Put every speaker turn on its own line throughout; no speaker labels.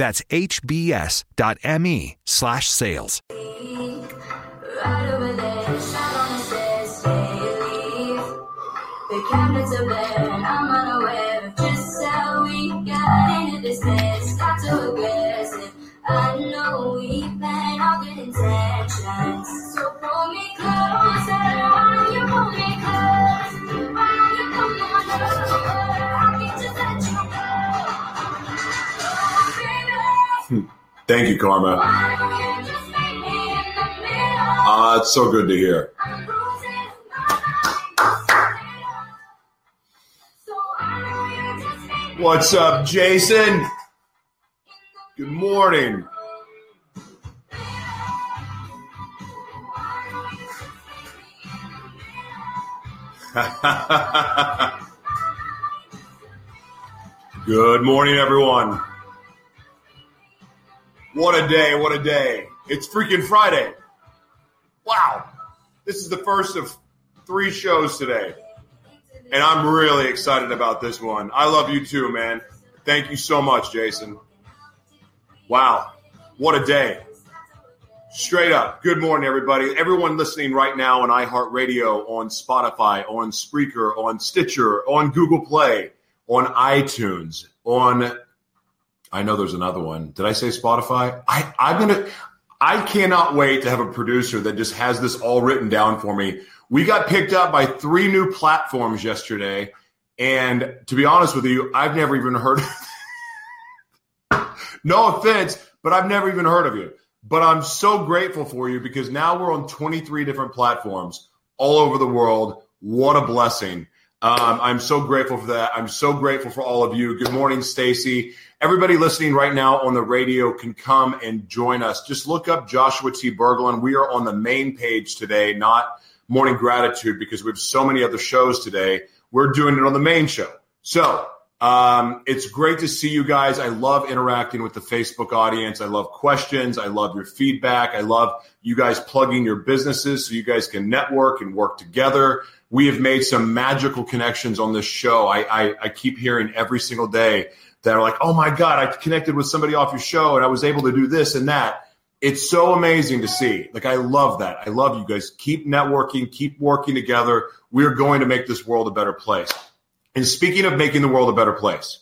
That's hbs.me slash sales.
Right over there, shine on the stairs,
Thank you, Karma.
Middle?
Uh, it's so good to hear. What's up, Jason? Good morning. Good morning, everyone. What a day, what a day. It's freaking Friday. Wow. This is the first of three shows today. And I'm really excited about this one. I love you too, man. Thank you so much, Jason. Wow. What a day. Straight up. Good morning, everybody. Everyone listening right now on iHeartRadio, on Spotify, on Spreaker, on Stitcher, on Google Play, on iTunes, on I know there's another one. Did I say Spotify? I, I'm gonna I cannot wait to have a producer that just has this all written down for me. We got picked up by three new platforms yesterday, and to be honest with you, I've never even heard no offense, but I've never even heard of you. But I'm so grateful for you because now we're on 23 different platforms all over the world. What a blessing. Um, I'm so grateful for that. I'm so grateful for all of you. Good morning, Stacy. Everybody listening right now on the radio can come and join us. Just look up Joshua T. Berglan. We are on the main page today, not Morning Gratitude, because we have so many other shows today. We're doing it on the main show. So um, it's great to see you guys. I love interacting with the Facebook audience. I love questions. I love your feedback. I love you guys plugging your businesses so you guys can network and work together. We have made some magical connections on this show. I, I, I keep hearing every single day that are like, oh my God, I connected with somebody off your show and I was able to do this and that. It's so amazing to see. Like, I love that. I love you guys. Keep networking, keep working together. We're going to make this world a better place. And speaking of making the world a better place,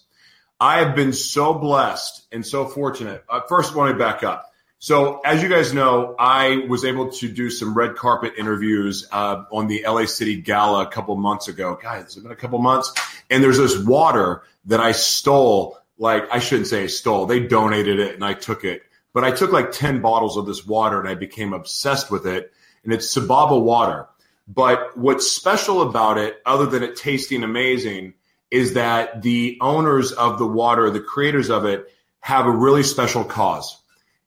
I have been so blessed and so fortunate. Uh, first, let me back up. So, as you guys know, I was able to do some red carpet interviews uh, on the LA City Gala a couple months ago. Guys, it's been a couple months. And there's this water that I stole. Like, I shouldn't say I stole, they donated it and I took it. But I took like 10 bottles of this water and I became obsessed with it. And it's Sababa water. But what's special about it, other than it tasting amazing, is that the owners of the water, the creators of it, have a really special cause.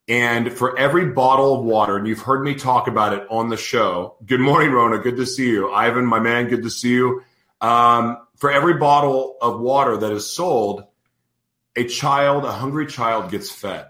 And for every bottle of water, and you've heard me talk about it on the show. Good morning, Rona. Good to see you. Ivan, my man, good to see you. Um, for every bottle of water that is sold, a child, a hungry child, gets fed.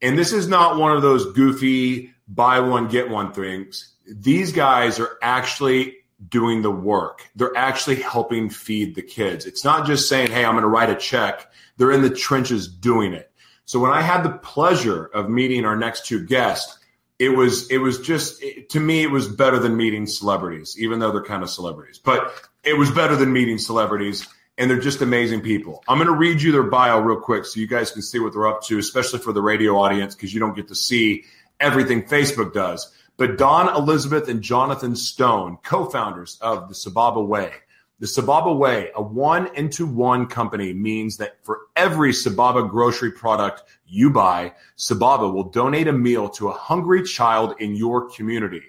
And this is not one of those goofy buy one, get one things. These guys are actually doing the work. They're actually helping feed the kids. It's not just saying, hey, I'm going to write a check. They're in the trenches doing it. So when I had the pleasure of meeting our next two guests, it was it was just to me it was better than meeting celebrities, even though they're kind of celebrities. But it was better than meeting celebrities, and they're just amazing people. I'm going to read you their bio real quick so you guys can see what they're up to, especially for the radio audience because you don't get to see everything Facebook does. But Dawn Elyzabeth and Jonathan Stone, co-founders of the Sababa Way. The Sababa Way, a one into one company, means that for every Sababa grocery product you buy, Sababa will donate a meal to a hungry child in your community.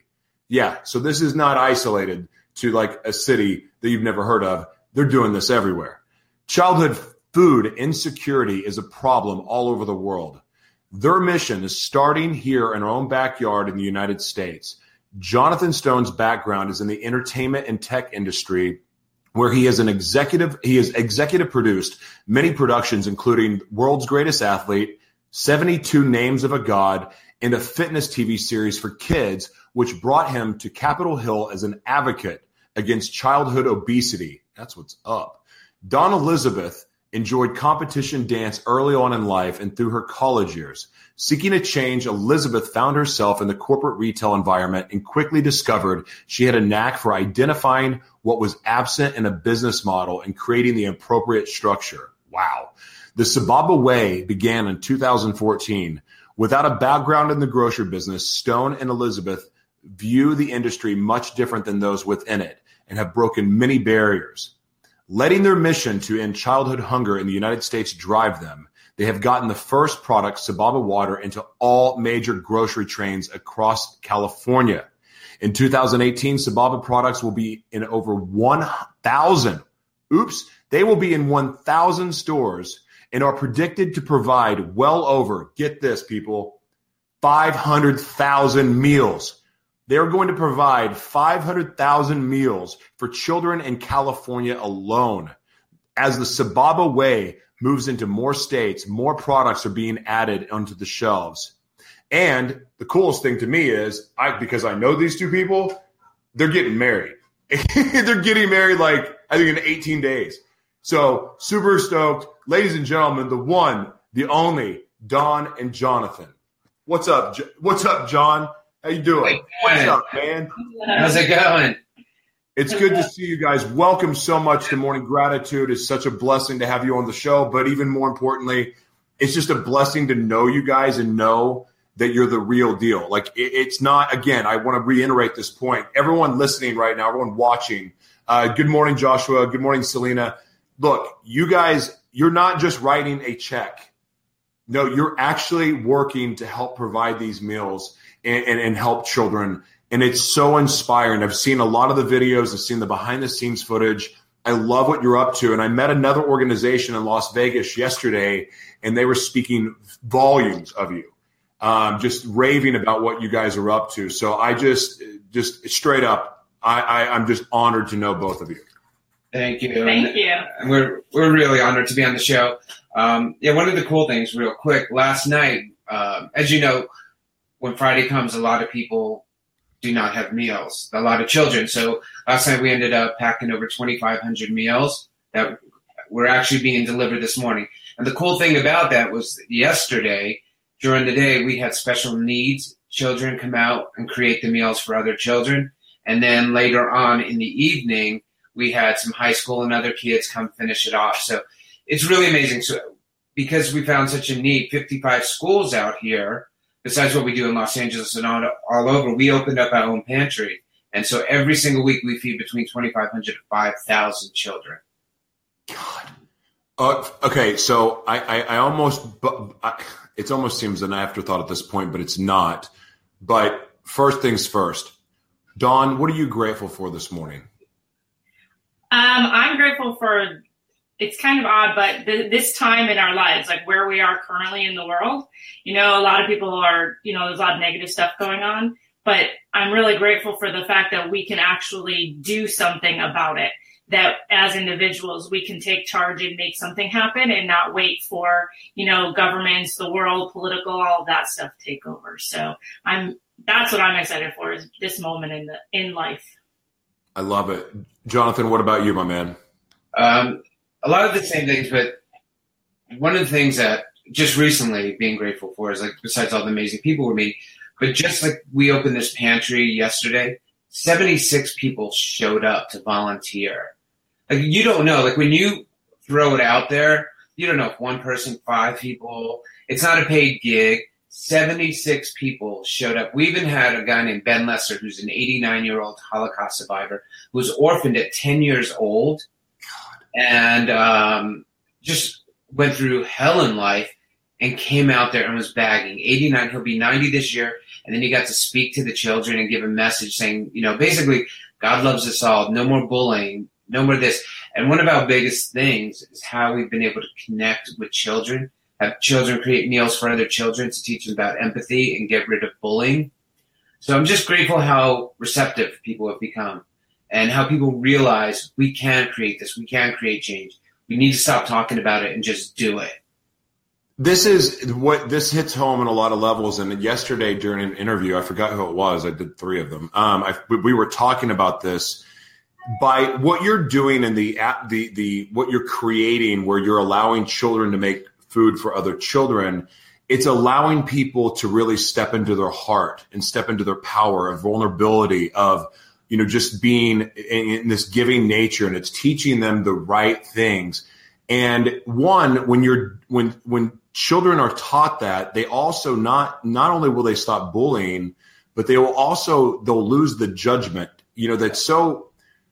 Yeah, so this is not isolated to like a city that you've never heard of. They're doing this everywhere. Childhood food insecurity is a problem all over the world. Their mission is starting here in our own backyard in the United States. Jonathan Stone's background is in the entertainment and tech industry where he is an executive he has executive produced many productions including World's Greatest Athlete, 72 Names of a God, and a fitness TV series for kids which brought him to Capitol Hill as an advocate against childhood obesity. That's what's up. Dawn Elyzabeth enjoyed competition dance early on in life and through her college years. Seeking a change, Elyzabeth found herself in the corporate retail environment and quickly discovered she had a knack for identifying what was absent in a business model and creating the appropriate structure. Wow. The Sababa Way began in 2014. Without a background in the grocery business, Stone and Elyzabeth view the industry much different than those within it and have broken many barriers. Letting their mission to end childhood hunger in the United States drive them, they have gotten the first product, Sababa Water, into all major grocery chains across California. In 2018, Sababa products will be in over 1,000. Oops, they will be in 1,000 stores and are predicted to provide well over, get this, people, 500,000 meals they're going to provide 500,000 meals for children in California alone. As the Sababa Way moves into more states, more products are being added onto the shelves. And the coolest thing to me is, I because I know these two people, they're getting married. they're getting married like I think in 18 days. So super stoked, ladies and gentlemen. The one, the only, Dawn and Jonathan. What's up? What's up, John? How you doing? What's up, man?
How's it going?
It's good to see you guys. Welcome so much to Morning Gratitude. It's such a blessing to have you on the show, but even more importantly, it's just a blessing to know you guys and know that you're the real deal. Like it's not. Again, I want to reiterate this point. Everyone listening right now, everyone watching. Uh, good morning, Joshua. Good morning, Selena. Look, you guys, you're not just writing a check. No, you're actually working to help provide these meals and, and, and help children. And it's so inspiring. I've seen a lot of the videos, I've seen the behind the scenes footage. I love what you're up to. And I met another organization in Las Vegas yesterday, and they were speaking volumes of you, um, just raving about what you guys are up to. So I just, just straight up, I, I, I'm just honored to know both of you.
Thank you.
Thank
and,
you.
And we're we're really honored to be on the show. Um, yeah, one of the cool things, real quick, last night, uh, as you know, when Friday comes, a lot of people do not have meals, a lot of children. So last night we ended up packing over 2,500 meals that were actually being delivered this morning. And the cool thing about that was yesterday, during the day, we had special needs children come out and create the meals for other children. And then later on in the evening, we had some high school and other kids come finish it off. So it's really amazing. So because we found such a need, 55 schools out here besides what we do in Los Angeles and all, all over, we opened up our own pantry. And so every single week we feed between 2,500 to 5,000 children.
God. Uh, okay, so I, I, I almost, I, it almost seems an afterthought at this point, but it's not. But first things first, Dawn, what are you grateful for this morning?
Um, I'm grateful for it's kind of odd, but th- this time in our lives, like where we are currently in the world, you know, a lot of people are, you know, there's a lot of negative stuff going on, but I'm really grateful for the fact that we can actually do something about it. That as individuals, we can take charge and make something happen and not wait for, you know, governments, the world, political, all of that stuff take over. So I'm, that's what I'm excited for is this moment in the, in life.
I love it. Jonathan, what about you, my man?
Um, a lot of the same things, but one of the things that just recently being grateful for is like besides all the amazing people we're meeting, but just like we opened this pantry yesterday, 76 people showed up to volunteer. Like you don't know, like when you throw it out there, you don't know if one person, five people, it's not a paid gig. 76 people showed up. We even had a guy named Ben Lesser, who's an 89 year old Holocaust survivor, who was orphaned at 10 years old and um, just went through hell in life and came out there and was bagging. 89 he'll be 90 this year and then he got to speak to the children and give a message saying you know basically god loves us all. No more bullying. No more this. And one of our biggest things is how we've been able to connect with children have children create meals for other children to teach them about empathy and get rid of bullying. So I'm just grateful how receptive people have become and how people realize we can create this, we can create change. We need to stop talking about it and just do it.
This is what this hits home on a lot of levels. And yesterday during an interview, I forgot who it was. I did three of them. Um, I, we were talking about this by what you're doing in the app, the the what you're creating, where you're allowing children to make food for other children. It's allowing people to really step into their heart and step into their power of vulnerability of you know just being in, in this giving nature, and it's teaching them the right things. And one, when you're when when children are taught that, they also not not only will they stop bullying, but they will also they'll lose the judgment. You know, that's so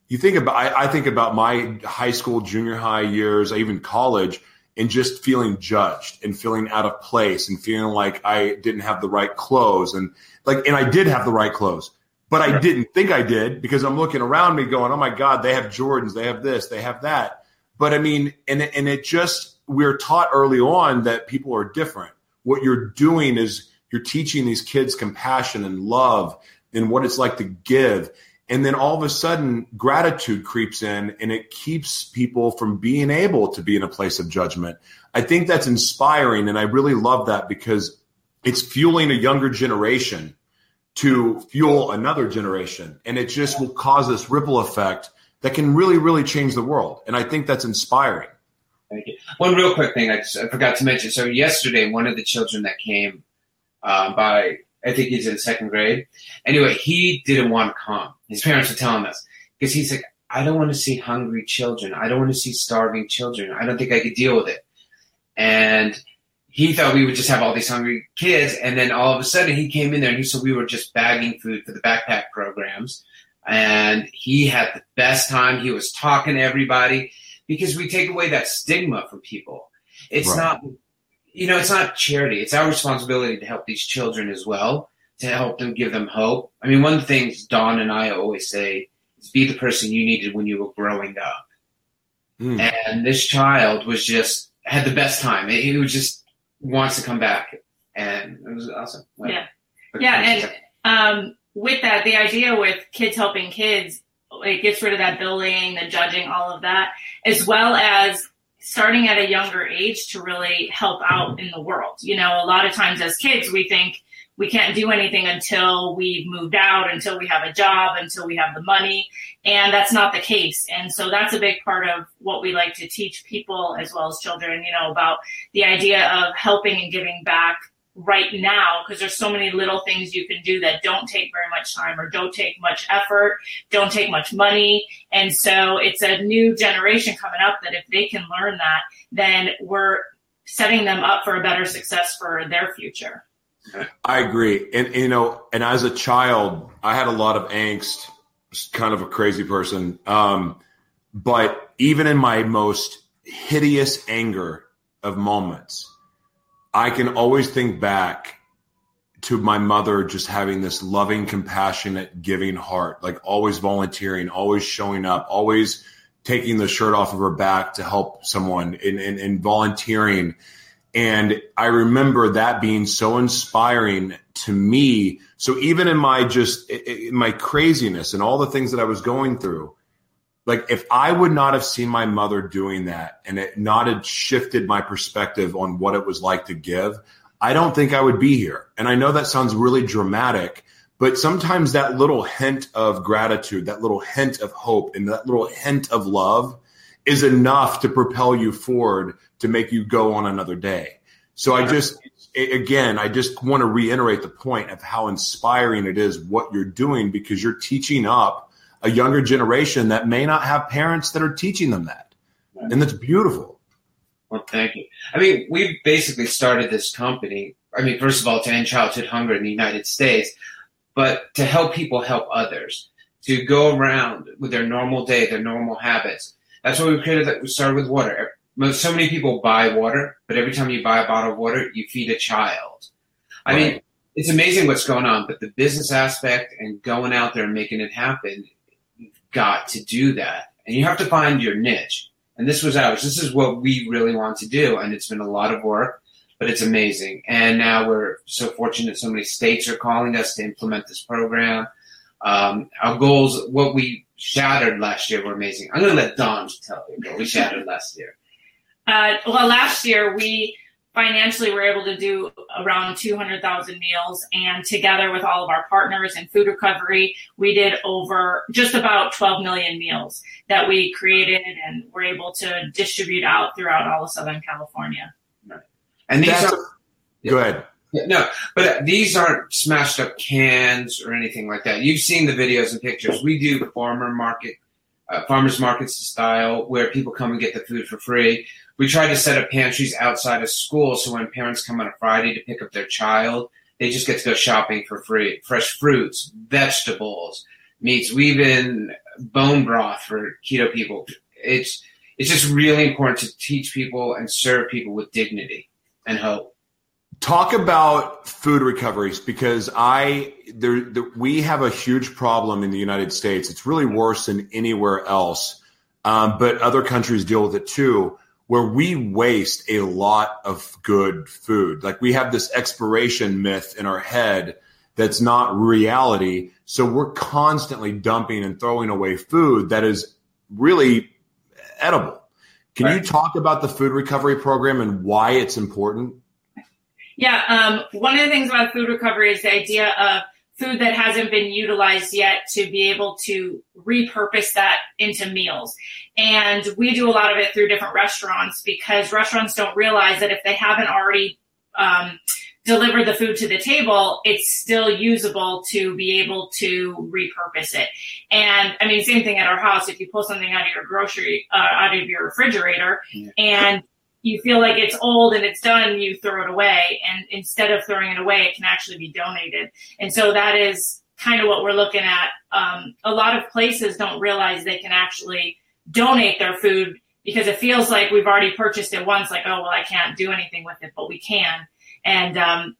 you think about I, I think about my high school, junior high years, even college, and just feeling judged and feeling out of place and feeling like I didn't have the right clothes and like and I did have the right clothes. But I didn't think I did because I'm looking around me going, oh my God, they have Jordans, they have this, they have that. But I mean, and and it just we're taught early on that people are different. What you're doing is you're teaching these kids compassion and love and what it's like to give. And then all of a sudden, gratitude creeps in and it keeps people from being able to be in a place of judgment. I think that's inspiring. And I really love that because it's fueling a younger generation to fuel another generation. And it just will cause this ripple effect that can really, really change the world. And I think that's inspiring.
One real quick thing I, just, I forgot to mention. So yesterday, one of the children that came uh, by, I think he's in second grade. Anyway, he didn't want to come. His parents were telling us because he's like, I don't want to see hungry children. I don't want to see starving children. I don't think I could deal with it. And he thought we would just have all these hungry kids. And then all of a sudden he came in there and he said we were just bagging food for the backpack programs. And he had the best time. He was talking to everybody because we take away that stigma from people. It's right. not, you know, it's not charity. It's our responsibility to help these children as well, to help them, give them hope. I mean, one of the things Dawn and I always say is be the person you needed when you were growing up. Mm. And this child was just, had the best time. He was just wants to come back. And it was awesome.
Like, yeah. Yeah. And, um, with that, the idea with kids helping kids it gets rid of that bullying, the judging, all of that, as well as starting at a younger age to really help out in the world. You know, a lot of times as kids, we think we can't do anything until we've moved out, until we have a job, until we have the money. And that's not the case. And so that's a big part of what we like to teach people as well as children, you know, about the idea of helping and giving back right now because there's so many little things you can do that don't take very much time or don't take much effort, don't take much money. And so it's a new generation coming up that if they can learn that, then we're setting them up for a better success for their future.
I agree. And, you know, and as a child, I had a lot of angst, kind of a crazy person. Um, but even in my most hideous anger of moments, I can always think back to my mother just having this loving, compassionate, giving heart, like always volunteering, always showing up, always taking the shirt off of her back to help someone and, and, and volunteering. And I remember that being so inspiring to me. So even in my just in my craziness and all the things that I was going through, like if I would not have seen my mother doing that and it not had shifted my perspective on what it was like to give, I don't think I would be here. And I know that sounds really dramatic, but sometimes that little hint of gratitude, that little hint of hope, and that little hint of love is enough to propel you forward to make you go on another day. So I just, again, I just want to reiterate the point of how inspiring it is what you're doing because you're teaching up a younger generation that may not have parents that are teaching them that. And that's beautiful.
Well, thank you. I mean, we basically started this company. I mean, first of all, to end childhood hunger in the United States, but to help people help others, to go around with their normal day, their normal habits. That's why we created that. We started with water. So many people buy water, but every time you buy a bottle of water, you feed a child. I right. mean, it's amazing what's going on, but the business aspect and going out there and making it happen you've got to do that. And you have to find your niche. And this was ours. This is what we really want to do. And it's been a lot of work. but it's amazing. And now we're so fortunate so many states are calling us to implement this program. Um, our goals, what we shattered last year, were amazing. I'm going to let Dawn tell you what we shattered last year.
Uh, well, last year we financially were able to do around 200,000 meals, and together with all of our partners in food recovery, we did over just about 12 million meals that we created and were able to distribute out throughout all of Southern California.
And these
That's
are
a- go ahead.
No, but these aren't smashed up cans or anything like that. You've seen the videos and pictures. We do farmer market, uh, farmers markets style, where people come and get the food for free. We try to set up pantries outside of school, so when parents come on a Friday to pick up their child, they just get to go shopping for free. Fresh fruits, vegetables, meats. We even bone broth for keto people. It's it's just really important to teach people and serve people with dignity and hope.
Talk about food recoveries because I there, there we have a huge problem in the United States. It's really worse than anywhere else, um, but other countries deal with it too. Where we waste a lot of good food. Like we have this expiration myth in our head that's not reality. So we're constantly dumping and throwing away food that is really edible. Can you talk about the food recovery program and why it's important?
Yeah, um, one of the things about food recovery is the idea of food that hasn't been utilized yet to be able to repurpose that into meals. And we do a lot of it through different restaurants because restaurants don't realize that if they haven't already um, delivered the food to the table, it's still usable to be able to repurpose it. And I mean, same thing at our house. If you pull something out of your grocery, uh, out of your refrigerator,
Yeah.
and you feel like it's old and it's done, you throw it away. And instead of throwing it away, it can actually be donated. And so that is kind of what we're looking at. Um, a lot of places don't realize they can actually donate their food because it feels like we've already purchased it once, like, oh, well, I can't do anything with it, but we can. And um,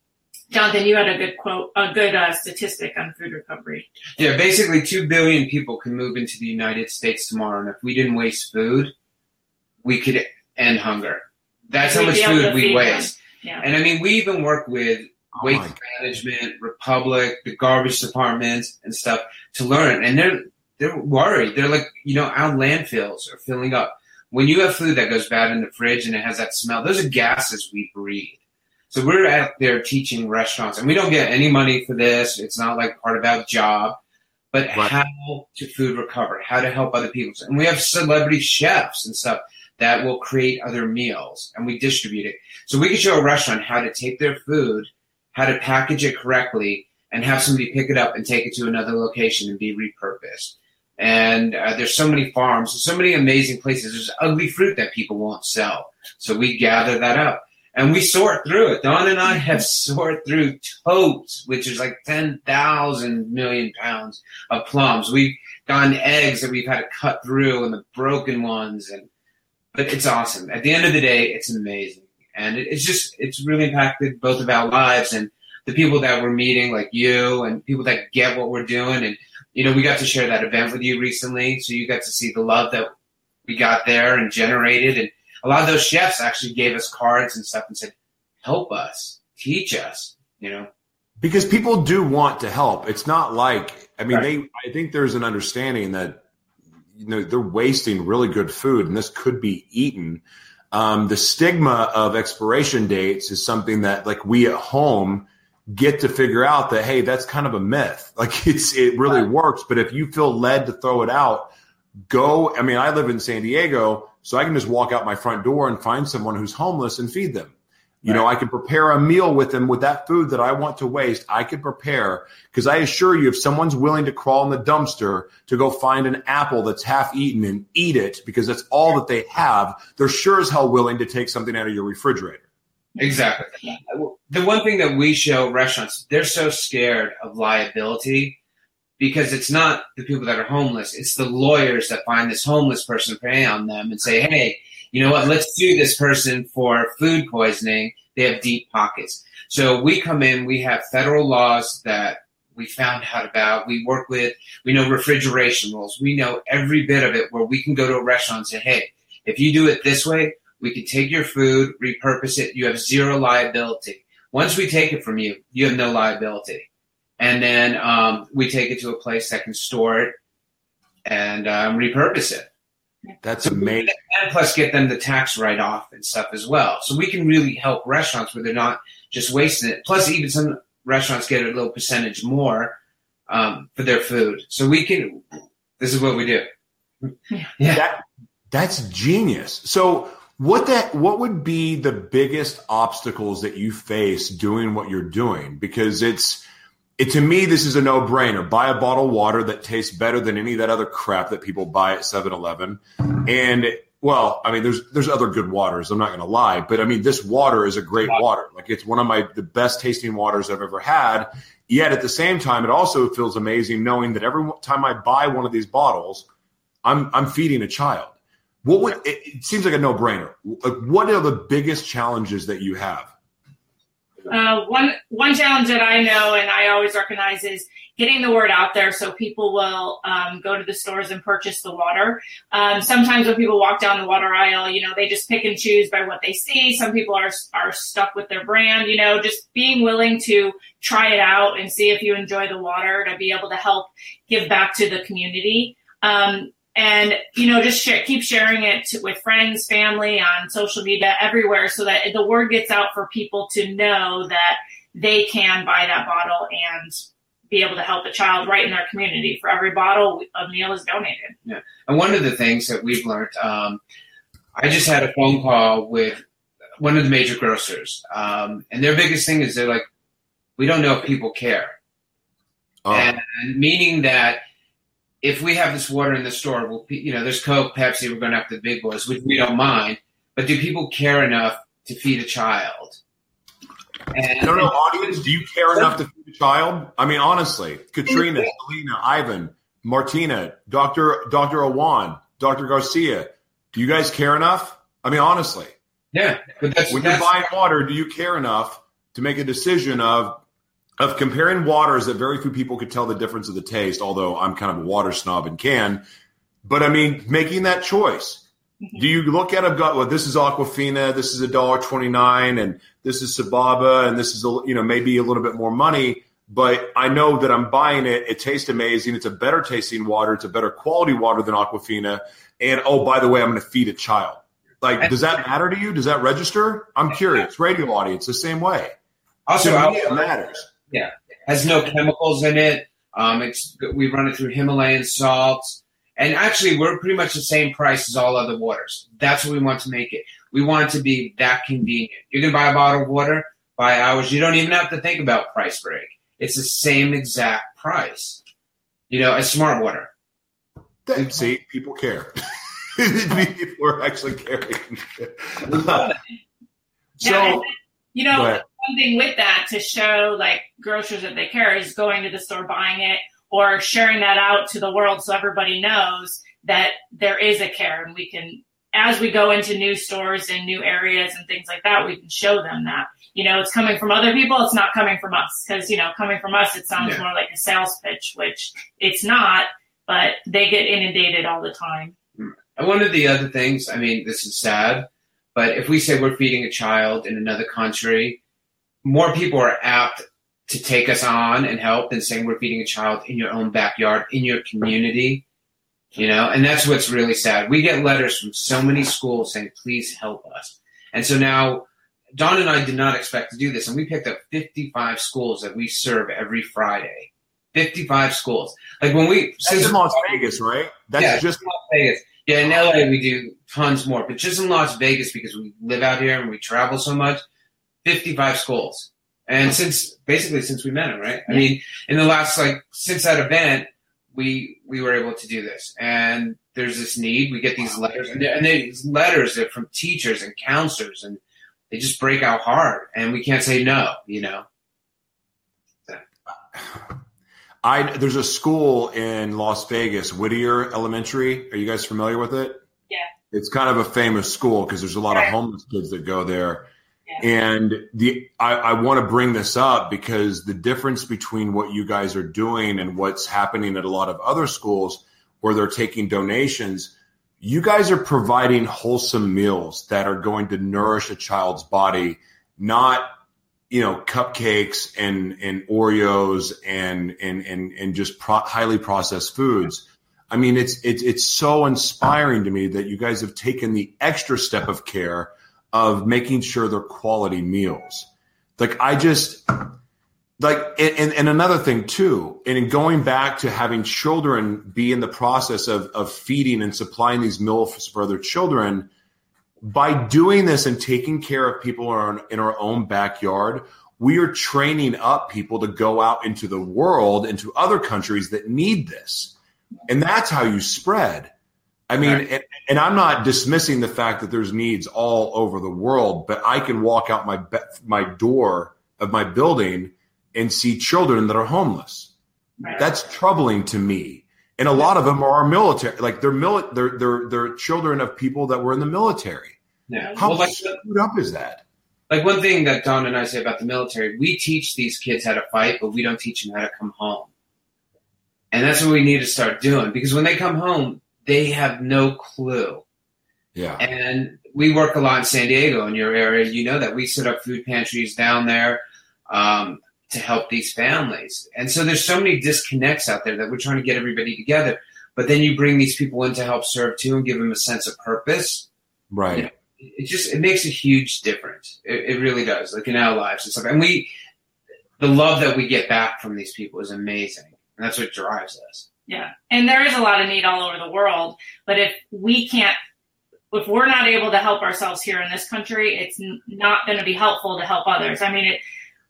Jonathan, you had a good quote, a good uh, statistic on food recovery.
Yeah, basically, two billion people can move into the United States tomorrow, and if we didn't waste food, we could end hunger. That's how much
be able to
food we waste.
Yeah.
And I mean, we even work with
Oh
waste management, Republic, the garbage departments, and stuff to learn. And they're they're worried. They're like, you know, our landfills are filling up. When you have food that goes bad in the fridge and it has that smell, those are gases we breathe. So we're out there teaching restaurants, and we don't get any money for this. It's not like part of our job, but
Right.
how to food recover, how to help other people. And we have celebrity chefs and stuff that will create other meals, and we distribute it. So we can show a restaurant how to take their food, how to package it correctly, and have somebody pick it up and take it to another location and be repurposed. And uh, there's so many farms, so many amazing places. There's ugly fruit that people won't sell. So we gather that up and we sort through it. Dawn and I have sorted through totes, which is like 10,000 million pounds of plums. We've gotten eggs that we've had to cut through and the broken ones. And, but it's awesome. At the end of the day, it's amazing. And it, it's just, it's really impacted both of our lives and the people that we're meeting, like you and people that get what we're doing. And, you know, we got to share that event with you recently. So you got to see the love that we got there and generated. And a lot of those chefs actually gave us cards and stuff and said, help us, teach us, you know?
because people do want to help. It's not like I mean
Right.
they. I think there's an understanding that you know they're wasting really good food, and this could be eaten. Um, the stigma of expiration dates is something that like we at home get to figure out that hey that's kind of a myth like it's it really
Right.
works but if you feel led to throw it out go i mean i live in san diego so i can just walk out my front door and find someone who's homeless and feed them you know i can prepare a meal with them with that food that i want to waste. I could prepare because i assure you if someone's willing to crawl in the dumpster to go find an apple that's half eaten and eat it because that's all that they have they're sure as hell willing to take something out of your refrigerator.
Exactly. The one thing that we show restaurants, they're so scared of liability because it's not the people that are homeless, it's the lawyers that find this homeless person, prey on them, and say, hey, you know what, let's sue this person for food poisoning. They have deep pockets. So we come in, we have federal laws that we found out about. We work with, we know refrigeration rules. We know every bit of it where we can go to a restaurant and say, hey, if you do it this way, We can take your food, repurpose it. You have zero liability. Once we take it from you, you have no liability. And then um, we take it to a place that can store it and um, repurpose it.
That's amazing.
And plus get them the tax write off and stuff as well. So we can really help restaurants where they're not just wasting it. Plus, even some restaurants get a little percentage more um, for their food. So we can, this is what we do. Yeah.
That, that's genius. So what that what would be the biggest obstacles that you face doing what you're doing? Because it's it to me this is a no-brainer. Buy a bottle of water that tastes better than any of that other crap that people buy at 7-Eleven. And well, I mean there's there's other good waters, I'm not going to lie, but I mean this water is a great water. Like it's one of my the best tasting waters I've ever had. Yet at the same time it also feels amazing knowing that every time I buy one of these bottles, I'm I'm feeding a child. What would it, it seems like a no brainer? Like, what are the biggest challenges that you have?
Uh, one one challenge that I know and I always recognize is getting the word out there so people will um, go to the stores and purchase the water. Um, sometimes when people walk down the water aisle, you know, they just pick and choose by what they see. Some people are are stuck with their brand. You know, just being willing to try it out and see if you enjoy the water to be able to help give back to the community. Um, and you know just share, keep sharing it with friends family on social media everywhere so that the word gets out for people to know that they can buy that bottle and be able to help a child right in their community. For every bottle a meal is donated.
Yeah. And one of the things that we've learned um, i just had a phone call with one of the major grocers um, and their biggest thing is they're like we don't know if people care. Oh. and meaning that if we have this water in the store, well, you know, there's Coke, Pepsi, we're going after the big boys, which we don't mind. But do people care enough to feed a child?
And, no, no, audience, do you care enough to feed a child? I mean, honestly, Katrina, Selena, Ivan, Martina, Doctor Doctor Awan, Doctor Garcia, do you guys care enough? I mean, honestly,
yeah.
But that's, when that's, you're buying water, do you care enough to make a decision of of comparing waters that very few people could tell the difference of the taste, although I'm kind of a water snob and can. But I mean, making that choice. Mm-hmm. Do you look at a gut? Well, this is Aquafina, this is a dollar twenty nine, and this is Sababa, and this is a, you know maybe a little bit more money. But I know that I'm buying it. It tastes amazing. It's a better tasting water. It's a better quality water than Aquafina. And oh, by the way, I'm going to feed a child. Like, does that matter to you? Does that register? I'm curious. Radio audience, the same way.
Also,
it matters.
Yeah, has no chemicals in it. Um, it's we run it through Himalayan salts, and actually we're pretty much the same price as all other waters. That's what we want to make it. We want it to be that convenient. You can buy a bottle of water, buy ours. You don't even have to think about price break. It's the same exact price. You know, as smart water.
See, people care. people are actually caring.
so, yeah, you know something with that to show like grocers that they care is going to the store buying it or sharing that out to the world so everybody knows that there is a care and we can as we go into new stores and new areas and things like that we can show them that. You know it's coming from other people it's not coming from us because you know coming from us it sounds yeah. more like a sales pitch which it's not but they get inundated all the time. Hmm.
And one of the other things i mean this is sad but if we say we're feeding a child in another country more people are apt to take us on and help than saying we're feeding a child in your own backyard, in your community. You know, and that's what's really sad. We get letters from so many schools saying, please help us. And so now Dawn and I did not expect to do this, and we picked up 55 schools that we serve every Friday. 55 schools. Like when we
That's in Las Vegas, right? That's
yeah,
just
Las Vegas. Yeah, in LA we do tons more, but just in Las Vegas because we live out here and we travel so much, 55 schools. And since basically since we met him, right? I mean, in the last like since that event, we we were able to do this. And there's this need. We get these letters, and, and these letters are from teachers and counselors, and they just break out hard, and we can't say no. You know.
I there's a school in Las Vegas, Whittier Elementary. Are you guys familiar with it?
Yeah.
It's kind of a famous school because there's a lot of homeless kids that go there. And the I, I want to bring this up because the difference between what you guys are doing and what's happening at a lot of other schools where they're taking donations, you guys are providing wholesome meals that are going to nourish a child's body, not you know cupcakes and and Oreos and and and and just pro- highly processed foods. I mean, it's it's it's so inspiring to me that you guys have taken the extra step of care of making sure they're quality meals. Like I just like and, and another thing too and in going back to having children be in the process of, of feeding and supplying these meals for their children by doing this and taking care of people in our, in our own backyard we are training up people to go out into the world into other countries that need this and that's how you spread i mean right. and, and i'm not dismissing the fact that there's needs all over the world but i can walk out my my door of my building and see children that are homeless. Right. That's troubling to me. And a lot of them are military, like they're mili- they're they're they're children of people that were in the military.
Yeah.
How well, like, screwed up is that?
Like one thing that Dawn and I say about the military, we teach these kids how to fight, but we don't teach them how to come home. And that's what we need to start doing because when they come home, they have no clue.
Yeah.
And we work a lot in San Diego in your area. You know that we set up food pantries down there. Um, to help these families. And so there's so many disconnects out there that we're trying to get everybody together. But then you bring these people in to help serve too and give them a sense of purpose.
Right.
You know, it just it makes a huge difference. It, it, really does, like in our lives and stuff. And we, the love that we get back from these people is amazing, and that's what drives us.
Yeah, and there is a lot of need all over the world. But if we can't, if we're not able to help ourselves here in this country, it's not going to be helpful to help others. Mm-hmm. I mean, it,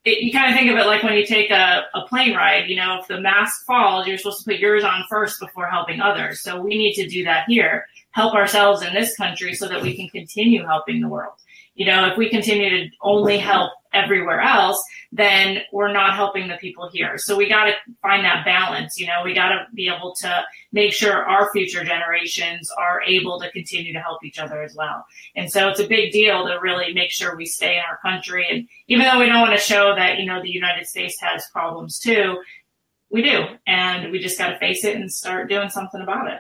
it, you kind of think of it like when you take a, a plane ride, you know, if the mask falls, you're supposed to put yours on first before helping others. So we need to do that here, help ourselves in this country so that we can continue helping the world. You know, if we continue to only help everywhere else, then we're not helping the people here. So we got to find that balance. You know, we got to be able to make sure our future generations are able to continue to help each other as well. And so it's a big deal to really make sure we stay in our country. And even though we don't want to show that, you know, the United States has problems too, we do. And we just got to face it and start doing something about it.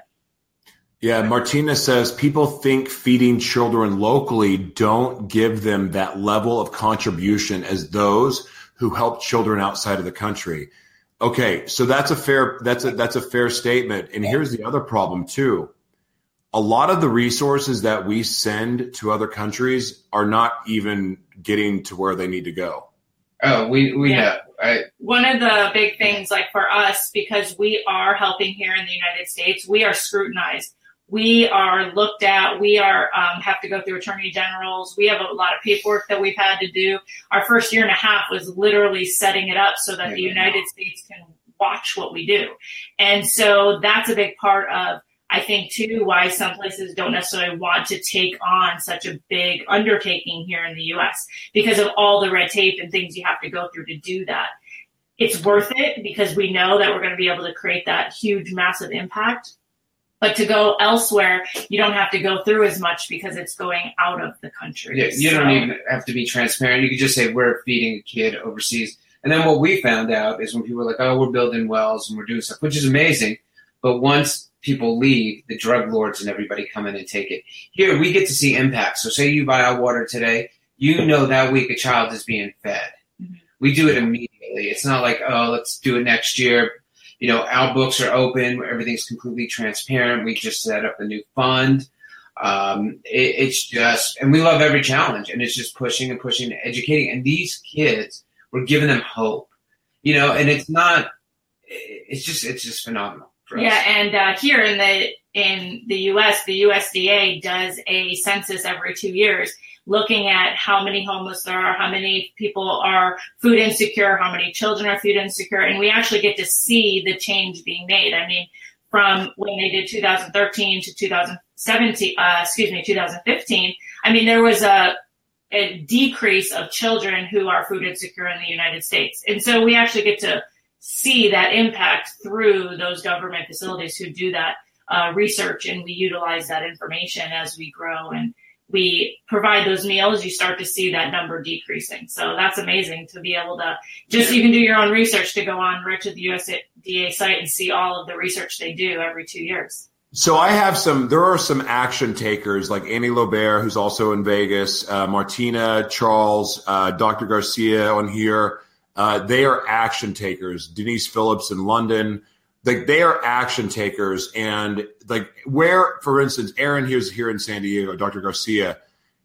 Yeah, Martina says people think feeding children locally don't give them that level of contribution as those who help children outside of the country. Okay, so that's a fair that's a that's a fair statement. And here's the other problem too. A lot of the resources that we send to other countries are not even getting to where they need to go.
Oh, we we yeah. have. I,
One of the big things, like for us, because we are helping here in the United States, we are scrutinized we are looked at. We are um, have to go through attorney generals. We have a lot of paperwork that we've had to do. Our first year and a half was literally setting it up so that the United States can watch what we do, and so that's a big part of. I think too why some places don't necessarily want to take on such a big undertaking here in the US because of all the red tape and things you have to go through to do that. It's worth it because we know that we're going to be able to create that huge massive impact but to go elsewhere, you don't have to go through as much because it's going out of the country.
Yeah, you so. don't even have to be transparent. You can just say we're feeding a kid overseas. And then what we found out is when people are like, "Oh, we're building wells and we're doing stuff," which is amazing. But once people leave, the drug lords and everybody come in and take it. Here, we get to see impact. So, say you buy our water today, you know that week a child is being fed. Mm-hmm. We do it immediately. It's not like, oh, let's do it next year you know, our books are open. Everything's completely transparent. We just set up a new fund. Um, it, it's just, and we love every challenge, and it's just pushing and pushing and educating. And these kids, we're giving them hope, you know, and it's not, it's just, it's just phenomenal.
Yeah, and uh, here in the in the U.S., the USDA does a census every two years, looking at how many homeless there are, how many people are food insecure, how many children are food insecure, and we actually get to see the change being made. I mean, from when they did 2013 to 2017, uh, excuse me, 2015, I mean, there was a, a decrease of children who are food insecure in the United States. And so we actually get to see that impact through those government facilities who do that uh, research and we utilize that information as we grow and we provide those meals, you start to see that number decreasing. So that's amazing to be able to just even do your own research to go on right to the USDA site and see all of the research they do every two years.
So I have some. There are some action takers like Annie Lobert, who's also in Vegas, uh, Martina Charles, uh, Dr. Garcia on here. Uh, they are action takers. Denise Phillips in London, like they are action takers. And like where, for instance, Aaron here's here in San Diego. Dr. Garcia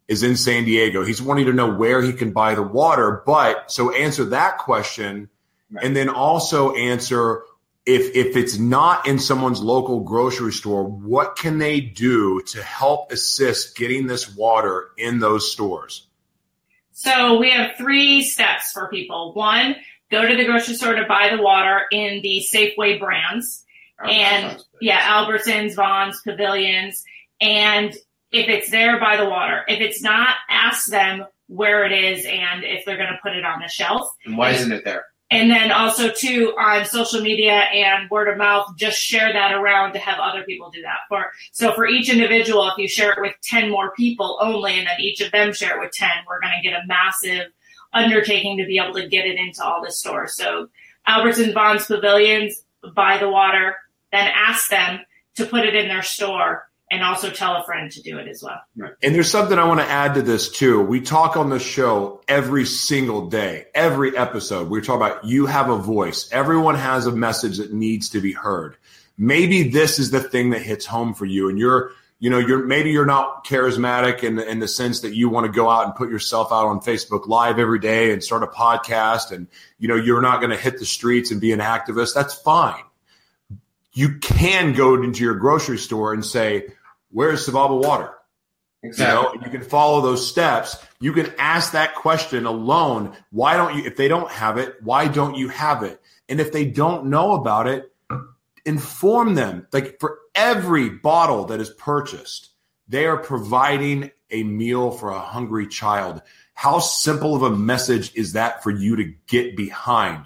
is in San Diego. He's wanting to know where he can buy the water. But so answer that question, right. and then also answer if if it's not in someone's local grocery store, what can they do to help assist getting this water in those stores?
So we have three steps for people. One, go to the grocery store to buy the water in the Safeway brands. Oh, and yeah, Albertsons, Vons, Pavilions. And if it's there, buy the water. If it's not, ask them where it is and if they're going to put it on the shelf.
And why isn't it there?
And then also too on social media and word of mouth, just share that around to have other people do that. For so for each individual, if you share it with ten more people only, and then each of them share it with ten, we're going to get a massive undertaking to be able to get it into all the stores. So Albertson Vons Pavilions buy the water, then ask them to put it in their store and also tell a friend to do it as well.
Right. And there's something I want to add to this too. We talk on the show every single day, every episode. We talk about you have a voice. Everyone has a message that needs to be heard. Maybe this is the thing that hits home for you, and you're, you know, you're maybe you're not charismatic in the, in the sense that you want to go out and put yourself out on Facebook Live every day and start a podcast, and you know you're not going to hit the streets and be an activist. That's fine. You can go into your grocery store and say, where's Sababa water?
Exactly.
You know, you can follow those steps. You can ask that question alone. Why don't you, if they don't have it, why don't you have it? And if they don't know about it, inform them. Like for every bottle that is purchased, they are providing a meal for a hungry child. How simple of a message is that for you to get behind?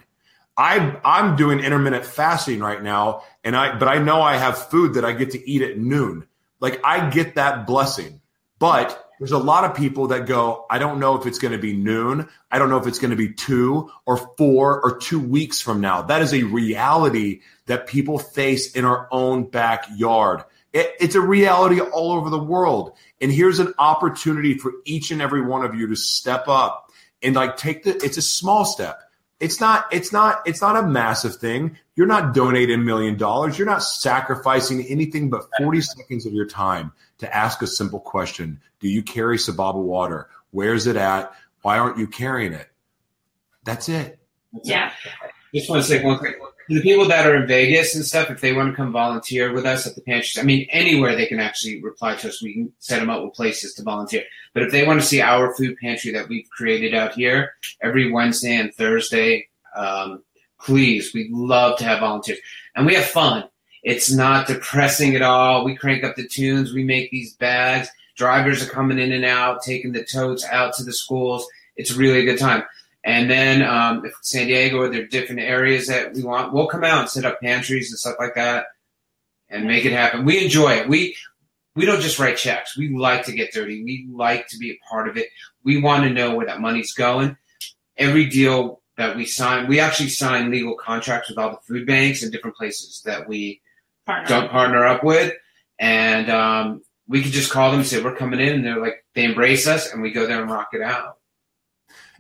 I, I'm doing intermittent fasting right now, and I, but I know I have food that I get to eat at noon. Like I get that blessing, but there's a lot of people that go, I don't know if it's going to be noon. I don't know if it's going to be two or four or two weeks from now. That is a reality that people face in our own backyard. It, it's a reality all over the world. And here's an opportunity for each and every one of you to step up and like take the, it's a small step. It's not, it's not, it's not a massive thing. You're not donating a million dollars. You're not sacrificing anything but 40 seconds of your time to ask a simple question. Do you carry Sababa water? Where's it at? Why aren't you carrying it? That's it.
Yeah.
Just want to say one quick the people that are in Vegas and stuff, if they want to come volunteer with us at the pantry, I mean, anywhere they can actually reply to us. We can set them up with places to volunteer. But if they want to see our food pantry that we've created out here every Wednesday and Thursday, um, please, we'd love to have volunteers. And we have fun. It's not depressing at all. We crank up the tunes. We make these bags. Drivers are coming in and out, taking the totes out to the schools. It's really a good time. And then um, if San Diego or there are different areas that we want, we'll come out and set up pantries and stuff like that and make it happen. We enjoy it. We we don't just write checks. We like to get dirty. We like to be a part of it. We want to know where that money's going. Every deal that we sign, we actually sign legal contracts with all the food banks and different places that we partner, don't partner up with. And um, we can just call them and say, we're coming in. And they're like, they embrace us and we go there and rock it out.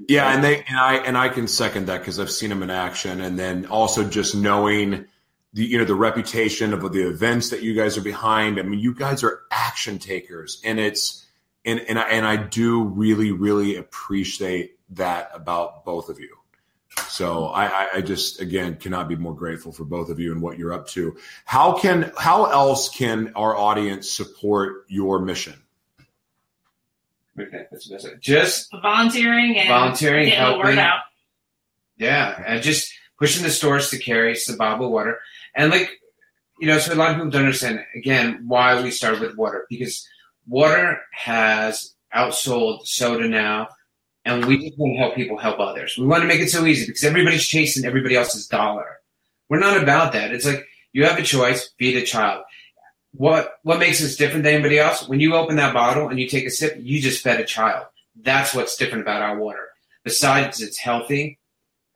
Yeah, and they and I and I can second that because I've seen them in action, and then also just knowing the you know the reputation of the events that you guys are behind. I mean, you guys are action takers, and it's and and I, and I do really really appreciate that about both of you. So I, I just again cannot be more grateful for both of you and what you're up to. How can how else can our audience support your mission?
Okay, that's, that's it. Just
volunteering and
volunteering,
getting
helping.
the word out.
Yeah, and just pushing the stores to carry Sababa water. And like, you know, so a lot of people don't understand again why we started with water because water has outsold soda now, and we just want to help people help others. We want to make it so easy because everybody's chasing everybody else's dollar. We're not about that. It's like you have a choice, feed a child what what makes us different than anybody else? When you open that bottle and you take a sip, you just fed a child. That's what's different about our water. Besides, it's healthy,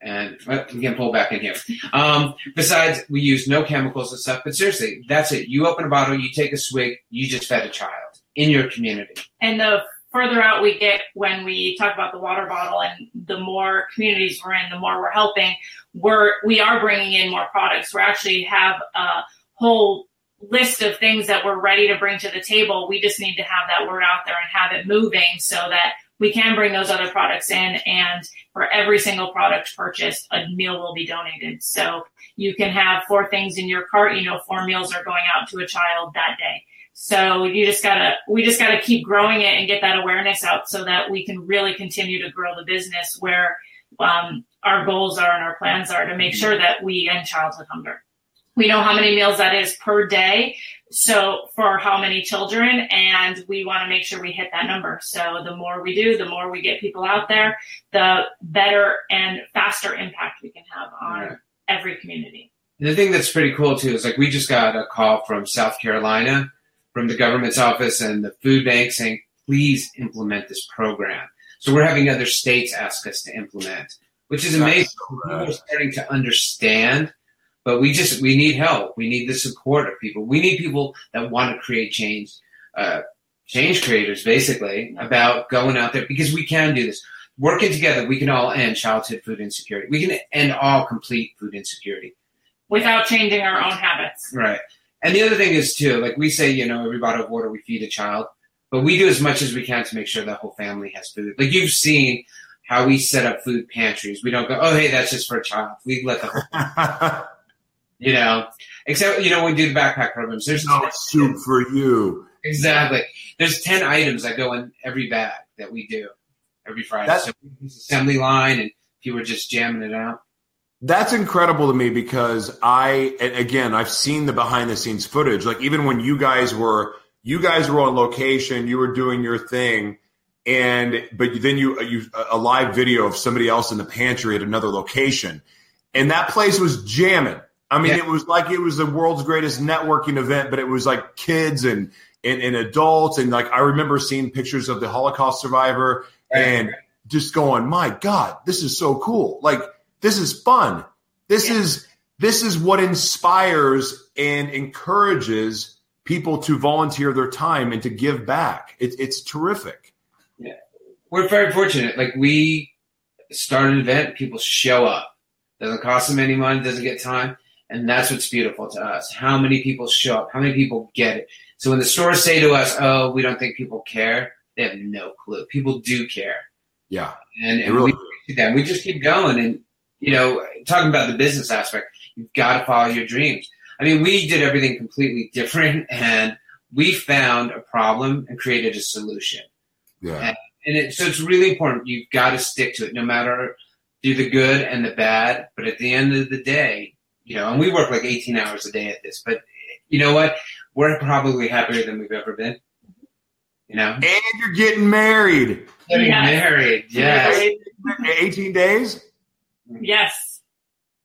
And we can pull back in here. Um, besides, we use no chemicals and stuff. But seriously, that's it. You open a bottle, you take a swig, you just fed a child in your community.
And the further out we get when we talk about the water bottle and the more communities we're in, the more we're helping, we're, we are bringing in more products. We actually have a whole list of things that we're ready to bring to the table. We just need to have that word out there and have it moving so that we can bring those other products in and for every single product purchased a meal will be donated so you can have four things in your cart you know four meals are going out to a child that day so you just gotta we just gotta keep growing it and get that awareness out so that we can really continue to grow the business where um, our goals are and our plans are to make sure that we end childhood hunger. We know how many meals that is per day. So for how many children and we want to make sure we hit that number. So the more we do the more we get people out there the better and faster impact we can have on
Right.
every community.
The thing that's pretty cool too is like we just got a call from South Carolina from the government's office and the food bank saying, please implement this program. So we're having other states ask us to implement, which is amazing.
so
People
rad.
are starting to understand, but we just we need help. We need the support of people. We need people that want to create change, uh, change creators basically about going out there because we can do this. Working together, we can all end childhood food insecurity. We can end all complete food insecurity.
without changing our own habits
Right. And the other thing is too, like we say, you know, every bottle of water we feed a child, but we do as much as we can to make sure that whole family has food. Like you've seen how we set up food pantries. We don't go, oh hey, that's just for a child. We let the whole, you know, except you know when we do the backpack programs. There's
no soup for you.
exactly. There's ten items that go in every bag that we do every Friday.
That's-
so we use assembly line and people are just jamming it out.
That's incredible to me because I, and again, I've seen the behind the scenes footage. Like even when you guys were, you guys were on location, you were doing your thing, and but then you uh, you a live video of somebody else in the pantry at another location, and that place was jamming. I mean,
Yeah.
it was like it was the world's greatest networking event, but it was like kids and and, and adults, and like I remember seeing pictures of the Holocaust survivor and just going, my God, this is so cool. Like this is fun. This
Yeah.
is this is what inspires and encourages people to volunteer their time and to give back. It, it's terrific. Yeah.
We're very fortunate. Like we start an event, people show up. Doesn't cost them any money, doesn't get time, and that's what's beautiful to us. How many people show up? How many people get it? So when the stores say to us, "Oh, we don't think people care," they have no clue. People do care,
Yeah.
and, and
really
we do that. We just keep going, and you know, talking about the business aspect, you've got to follow your dreams. I mean, we did everything completely different, and we found a problem and created a solution
Yeah.
and it, so it's really important. You've got to stick to it, no matter do the good and the bad. But at the end of the day, you know, and we work like 18 hours a day at this. But you know what? We're probably happier than we've ever been. You know,
And you're getting married.
getting
Yes.
married. Yes.
18 days?
Yes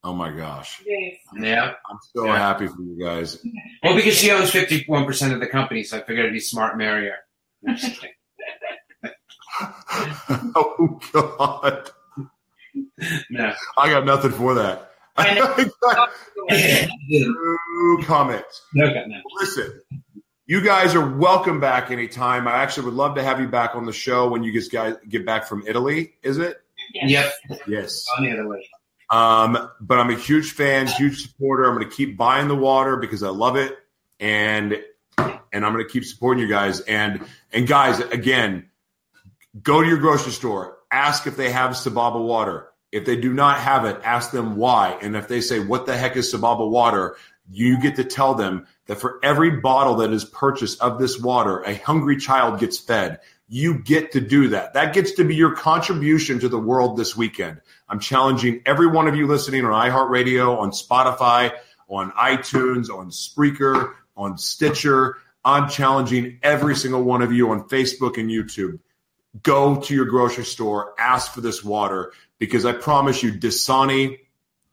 Oh my gosh.
yes
Yeah.
I'm so
Yeah.
happy for you guys.
Well, because she owns 51% of the company, so I figured it'd be smart marry her. I'm just kidding.
oh God.
No.
I got nothing for that.
I know.
no,
no comments.
no.
Listen, you guys are welcome back anytime. I actually would love to have you back on the show when you guys get back from Italy. Is it?
Yes.
Yep.
Yes.
On the other way.
Um, but I'm a huge fan, huge supporter. I'm going to keep buying the water because I love it, and and I'm going to keep supporting you guys. And and guys, again, go to your grocery store, ask if they have Sababa water. If they do not have it, ask them why. And if they say, "What the heck is Sababa water?" You get to tell them that for every bottle that is purchased of this water, a hungry child gets fed. You get to do that. That gets to be your contribution to the world this weekend. I'm challenging every one of you listening on iHeartRadio, on Spotify, on iTunes, on Spreaker, on Stitcher. I'm challenging every single one of you on Facebook and YouTube. Go to your grocery store, ask for this water because I promise you, Dasani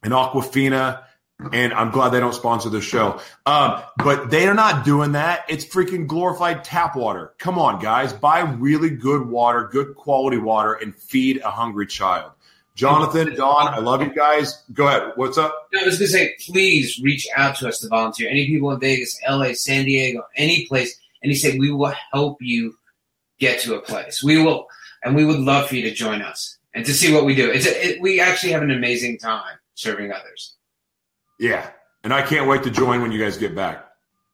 and Aquafina, and I'm glad they don't sponsor the show. Um, but they are not doing that. It's freaking glorified tap water. Come on, guys, buy really good water, good quality water, and feed a hungry child Jonathan, Dawn, I love you guys. Go ahead. What's up?
No, I was going to say, please reach out to us to volunteer. Any people in Vegas, LA, San Diego, any place. And he said, we will help you get to a place. We will, and we would love for you to join us and to see what we do. It's a, it, we actually have an amazing time serving others.
Yeah. And I can't wait to join when you guys get back.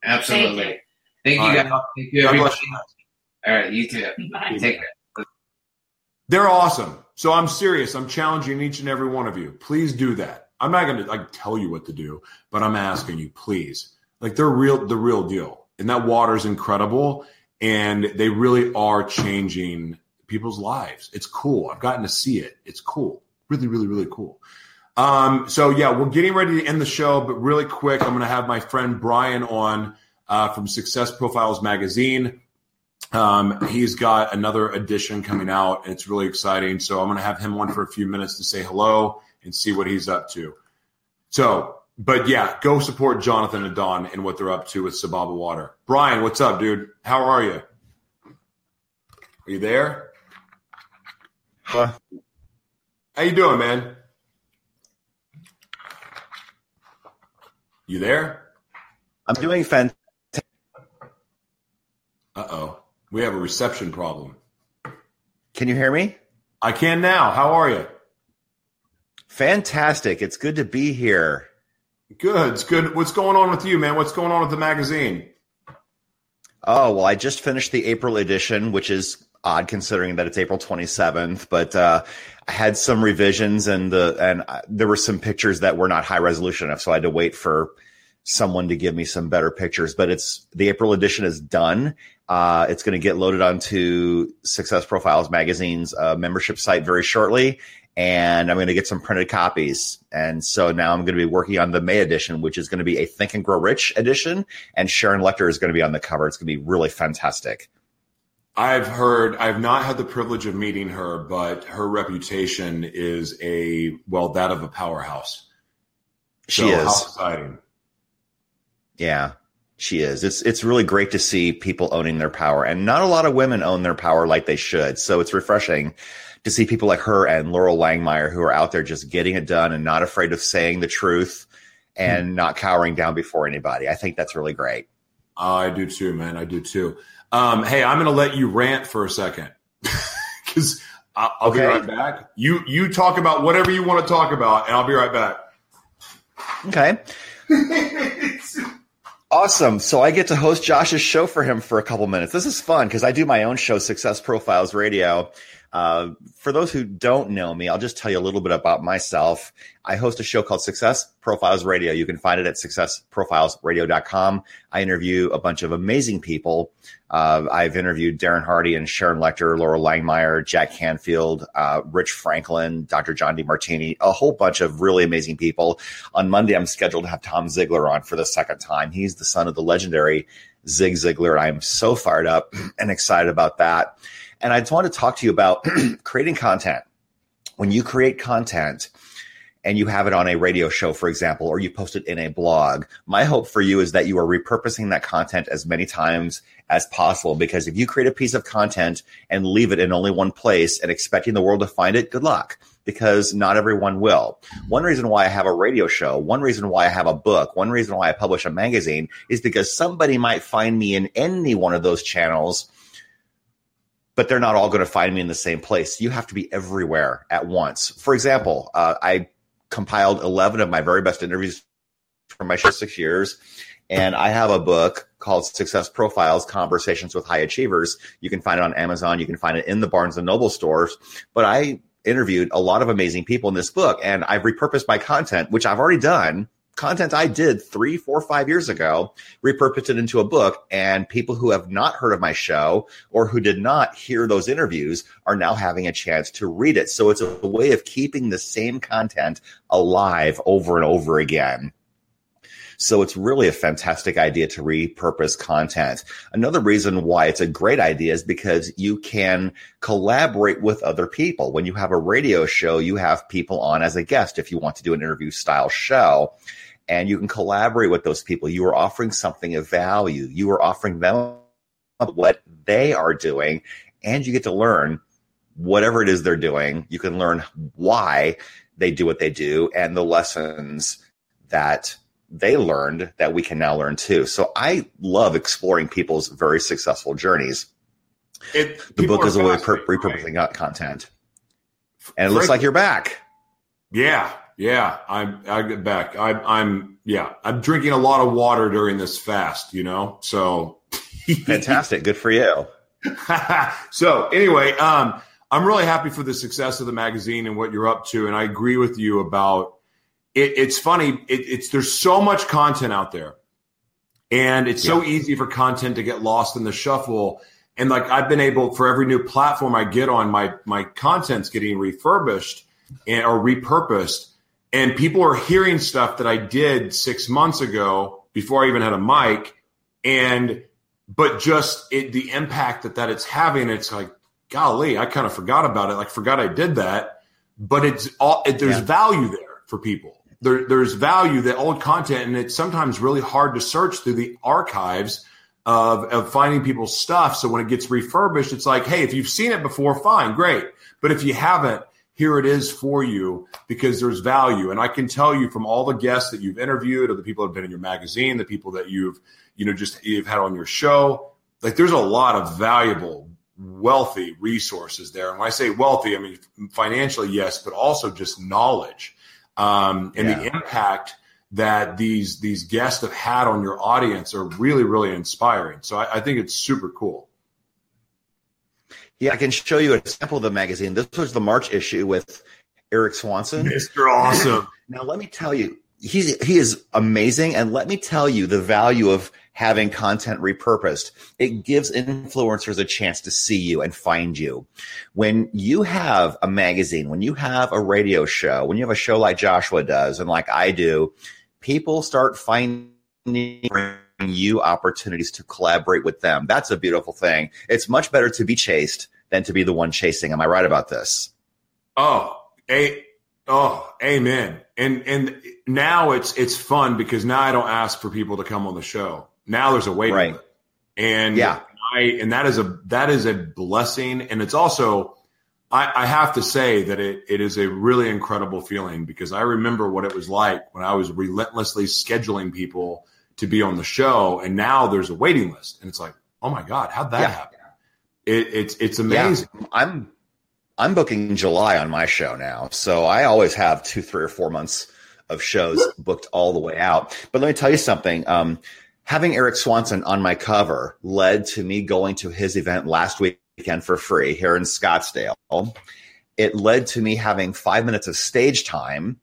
Absolutely. Thank you,
All right.
guys. Thank you,
God
everybody.
bless you.
All right, you too.
Bye.
Take care.
They're awesome. So I'm serious. I'm challenging each and every one of you. Please do that. I'm not going to like tell you what to do, but I'm asking you, please. Like they're real, the real deal. And that water is incredible. And they really are changing people's lives. It's cool. I've gotten to see it. It's cool. Really, really, really cool. Um, so yeah, we're getting ready to end the show, but really quick, I'm going to have my friend Brian on uh, from Success Profiles Magazine. Um, he's got another edition coming out, and it's really exciting. So I'm going to have him on for a few minutes to say hello and see what he's up to. So, but yeah, go support Jonathan and Dawn and what they're up to with Sababa Water. Brian, what's up, dude? How are you? Are you there?
Uh,
How you doing, man? You there?
I'm doing fantastic.
Uh oh. We have a reception problem.
Can you hear me?
I can now. How are you?
Fantastic. It's good to be here.
Good. It's good. What's going on with you, man? What's going on with the magazine?
Oh, well, I just finished the April edition, which is odd considering that it's April 27th, but uh, I had some revisions and the and I, there were some pictures that were not high resolution enough, so I had to wait for someone to give me some better pictures. But it's the April edition is done. Uh, it's going to get loaded onto Success Profiles magazine's uh, membership site very shortly, and I'm going to get some printed copies. And so now I'm going to be working on the May edition, which is going to be a Think and Grow Rich edition, and Sharon Lechter is going to be on the cover. It's going to be really fantastic.
I've heard, I've not had the privilege of meeting her, but her reputation is a, well, that of a powerhouse.
She
So,
is.
Exciting.
Yeah, she is. It's it's really great to see people owning their power, and not a lot of women own their power like they should. So it's refreshing to see people like her and Loral Langemeier who are out there just getting it done and not afraid of saying the truth and hmm. not cowering down before anybody. I think that's really great.
I do too, man. I do too. Um, hey, I'm going to let you rant for a second because I'll, I'll be right back. You you talk about whatever you want to talk about, and I'll be right back.
Okay. Awesome. So I get to host Josh's show for him for a couple minutes. This is fun because I do my own show, Success Profiles Radio. Uh, for those who don't know me, I'll just tell you a little bit about myself. I host a show called Success Profiles Radio. You can find it at successprofilesradio.com. I interview a bunch of amazing people. Uh, I've interviewed Darren Hardy and Sharon Lechter, Loral Langemeier, Jack Canfield, uh, Rich Franklin, Dr. John Demartini, a whole bunch of really amazing people. On Monday, I'm scheduled to have Tom Ziglar on for the second time. He's the son of the legendary Zig Ziglar. I'm so fired up and excited about that. And I just want to talk to you about creating content. When you create content and you have it on a radio show, for example, or you post it in a blog, my hope for you is that you are repurposing that content as many times as possible. Because if you create a piece of content and leave it in only one place and expecting the world to find it, good luck because not everyone will. One reason why I have a radio show, one reason why I have a book, one reason why I publish a magazine is because somebody might find me in any one of those channels but they're not all going to find me in the same place. You have to be everywhere at once. For example, uh, I compiled 11 of my very best interviews from my show six years. And I have a book called Success Profiles Conversations with High Achievers. You can find it on Amazon. You can find it in the Barnes and Noble stores. But I interviewed a lot of amazing people in this book and I've repurposed my content, which I've already done. Content I did three, four, five years ago, repurposed it into a book. And people who have not heard of my show or who did not hear those interviews are now having a chance to read it. So it's a way of keeping the same content alive over and over again. So it's really a fantastic idea to repurpose content. Another reason why it's a great idea is because you can collaborate with other people. When you have a radio show, you have people on as a guest if you want to do an interview style show. And you can collaborate with those people. You are offering something of value. You are offering them what they are doing, and you get to learn whatever it is they're doing. You can learn why they do what they do and the lessons that they learned that we can now learn too. So I love exploring people's very successful journeys.
It,
The book is a way of
fascinated
per-
by it.
repurposing out content. And it looks like you're back.
Yeah, yeah. I'm I get back. I, I'm yeah. I'm drinking a lot of water during this fast. You know, so
Fantastic. Good for you.
so anyway, um, I'm really happy for the success of the magazine and what you're up to, and I agree with you about it. It's funny. It, it's there's so much content out there, and it's so easy for content to get lost in the shuffle. And like I've been able for every new platform I get on, my my content's getting refurbished and or repurposed, and people are hearing stuff that I did six months ago before I even had a mic, and but just it, the impact that that it's having, it's like, golly, I kind of forgot about it. Like, forgot I did that. But it's all it, there's
Yeah.
value there for people. There, there's value that old content, and it's sometimes really hard to search through the archives of of finding people's stuff. So when it gets refurbished, it's like, hey, if you've seen it before, fine, great. But if you haven't, here it is for you because there's value. And I can tell you from all the guests that you've interviewed, or the people that have been in your magazine, the people that you've you know just you've had on your show, like there's a lot of valuable, wealthy resources there. And when I say wealthy, I mean financially, yes, but also just knowledge um, and the impact that these these guests have had on your audience are really really inspiring. So I, I think it's super cool.
Yeah, I can show you a sample of the magazine. This was the March issue with Erik Swanson.
Mr. Awesome.
Now, let me tell you, he's he is amazing, and let me tell you the value of having content repurposed. It gives influencers a chance to see you and find you. When you have a magazine, when you have a radio show, when you have a show like Joshua does, and like I do, people start finding you opportunities to collaborate with them. That's a beautiful thing. It's much better to be chased than to be the one chasing. Am I right about this?
Oh, a oh, amen. And and now it's it's fun because now I don't ask for people to come on the show. Now there's a waiting
Right.
And
Yeah.
I and that is a that is a blessing. And it's also I, I have to say that it it is a really incredible feeling because I remember what it was like when I was relentlessly scheduling people to be on the show, and now there's a waiting list, and it's like, oh my god, how'd that
Yeah.
happen? It, it's it's
Yeah.
amazing.
I'm I'm booking July on my show now. So I always have two, three, or four months of shows booked all the way out. But let me tell you something. Um, having Erik Swanson on my cover led to me going to his event last weekend for free here in Scottsdale. It led to me having five minutes of stage time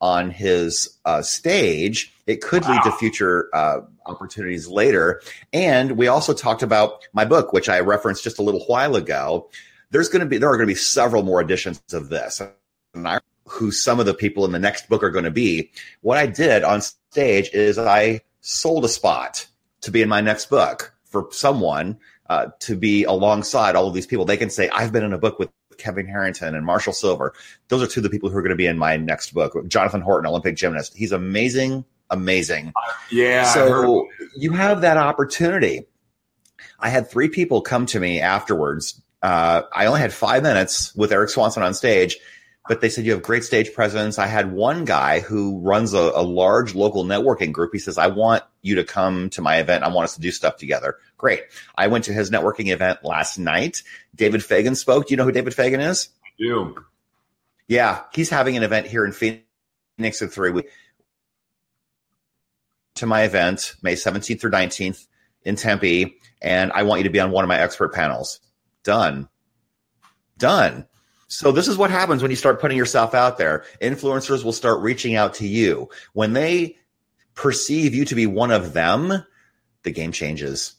on his uh, stage. It could lead to future uh, opportunities later. And we also talked about my book, which I referenced just a little while ago. There's going to be there are going to be several more editions of this, and I who some of the people in the next book are going to be. What I did on stage is I sold a spot to be in my next book for someone uh, to be alongside all of these people. They can say, "I've been in a book with." Kevin Harrington and Marshall Sylver. Those are two of the people who are going to be in my next book. Jonathan Horton, Olympic gymnast. He's amazing, amazing.
Yeah.
So you have that opportunity. I had three people come to me afterwards. Uh, I only had five minutes with Erik Swanson on stage, but they said you have great stage presence. I had one guy who runs a, a large local networking group. He says, I want you to come to my event. I want us to do stuff together. Great. I went to his networking event last night. David Fagan spoke. Do you know who David Fagan is?
do.
Yeah, he's having an event here in Phoenix in three weeks. To my event, May 17th through 19th in Tempe, and I want you to be on one of my expert panels. Done. Done. So this is what happens when you start putting yourself out there. Influencers will start reaching out to you. When they perceive you to be one of them, the game changes.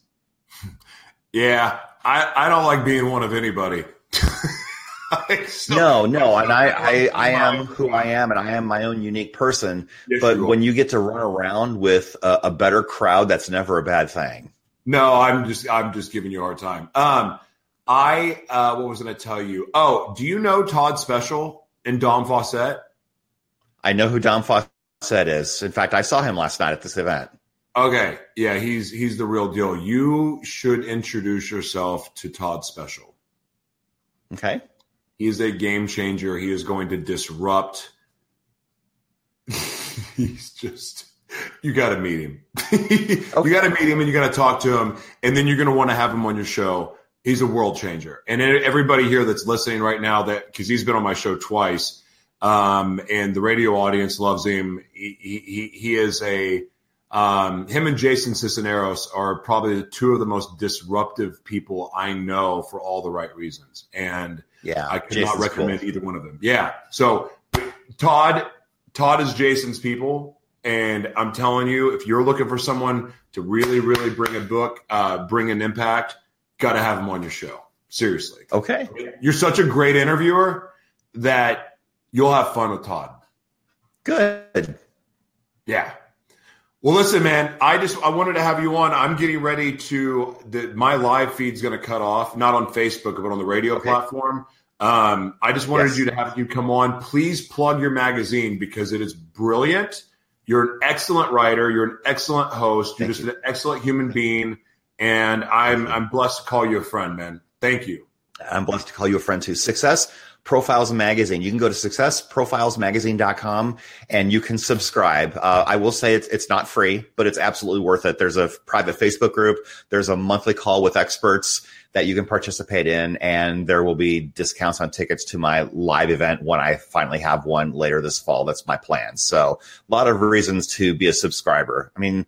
Yeah, I, I don't like being one of anybody. So-
No, no, and I, I, I am who I am, and I am my own unique person.
Yes,
but
you
when you get to run around with a, a better crowd, that's never a bad thing.
No, I'm just I'm just giving you a hard time. Um, I uh, what was going to tell you? Oh, do you know Todd Special and Dom Fawcett?
I know who Dom Fawcett is. In fact, I saw him last night at this event.
Okay, yeah, he's he's the real deal. You should introduce yourself to Todd Special.
Okay.
He is a game changer. He is going to disrupt. He's just you got to meet him. okay. You got to meet him and you got to talk to him, and then you're going to want to have him on your show. He's a world changer, and everybody here that's listening right now, that because he's been on my show twice, um, and the radio audience loves him. He he, he is a um, him and Jason Cisneros are probably the two of the most disruptive people I know for all the right reasons, and
yeah,
I could not recommend cool. either one of them. Yeah, so Todd Todd is Jason's people. And I'm telling you, if you're looking for someone to really, really bring a book, uh, bring an impact, got to have them on your show. Seriously.
Okay.
You're such a great interviewer that you'll have fun with Todd.
Good.
Yeah. Well, listen, man. I just I wanted to have you on. I'm getting ready to. The, my live feed's going to cut off, not on Facebook, but on the radio okay. platform. Um, I just wanted yes. you to have you come on. Please plug your magazine because it is brilliant. You're an excellent writer. You're an excellent host. You're Thank just you. an excellent human being, and I'm I'm blessed to call you a friend, man. Thank you.
I'm blessed to call you a friend too. Success Profiles Magazine. You can go to successprofilesmagazine.com and you can subscribe. Uh, I will say it's, it's not free, but it's absolutely worth it. There's a private Facebook group. There's a monthly call with experts that you can participate in. And there will be discounts on tickets to my live event when I finally have one later this fall. That's my plan. So a lot of reasons to be a subscriber. I mean,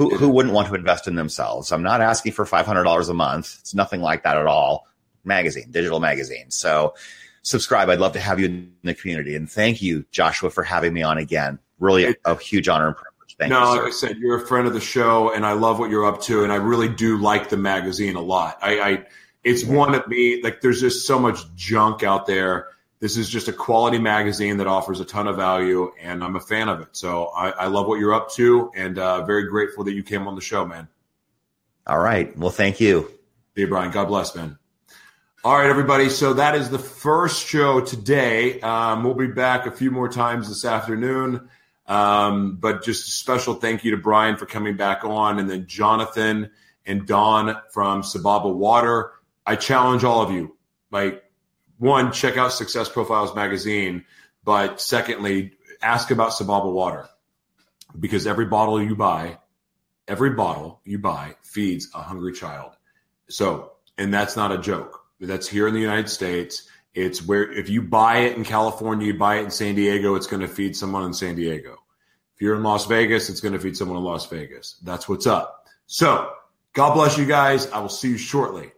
who, who wouldn't want to invest in themselves? I'm not asking for $500 a month. It's nothing like that at all. Magazine, digital magazine. So subscribe. I'd love to have you in the community. And thank you, Joshua, for having me on again. Really a, a huge honor and privilege. Thank
no,
you. No,
like I said, you're a friend of the show, and I love what you're up to, and I really do like the magazine a lot. I, I it's one of me like there's just so much junk out there. This is just a quality magazine that offers a ton of value, and I'm a fan of it. So I, I love what you're up to, and uh, very grateful that you came on the show, man.
All right. Well, thank you.
Hey, Brian. God bless, man. All right, everybody. So that is the first show today. Um, we'll be back a few more times this afternoon. Um, but just a special thank you to Brian for coming back on, and then Jonathan and Dawn from Sababa Water. I challenge all of you, like one, check out Success Profiles magazine, but secondly, ask about Sababa Water because every bottle you buy, every bottle you buy feeds a hungry child. So, and that's not a joke that's here in the United States. It's where if you buy it in California, you buy it in San Diego, it's going to feed someone in San Diego. If you're in Las Vegas, it's going to feed someone in Las Vegas. That's what's up. So, God bless you guys. I will see you shortly.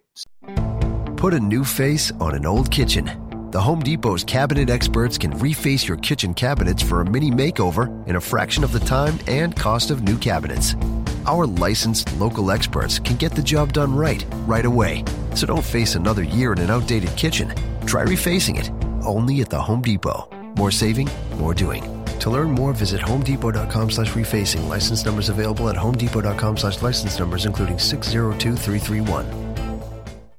Put a new face on an old kitchen. The Home Depot's cabinet experts can reface your kitchen cabinets for a mini makeover in a fraction of the time and cost of new cabinets. Our licensed local experts can get the job done right, right away. So don't face another year in an outdated kitchen. Try refacing it, only at the Home Depot. More saving, more doing. To learn more, visit homedepot.com slash refacing. License numbers available at homedepot.com slash license numbers, including 602331.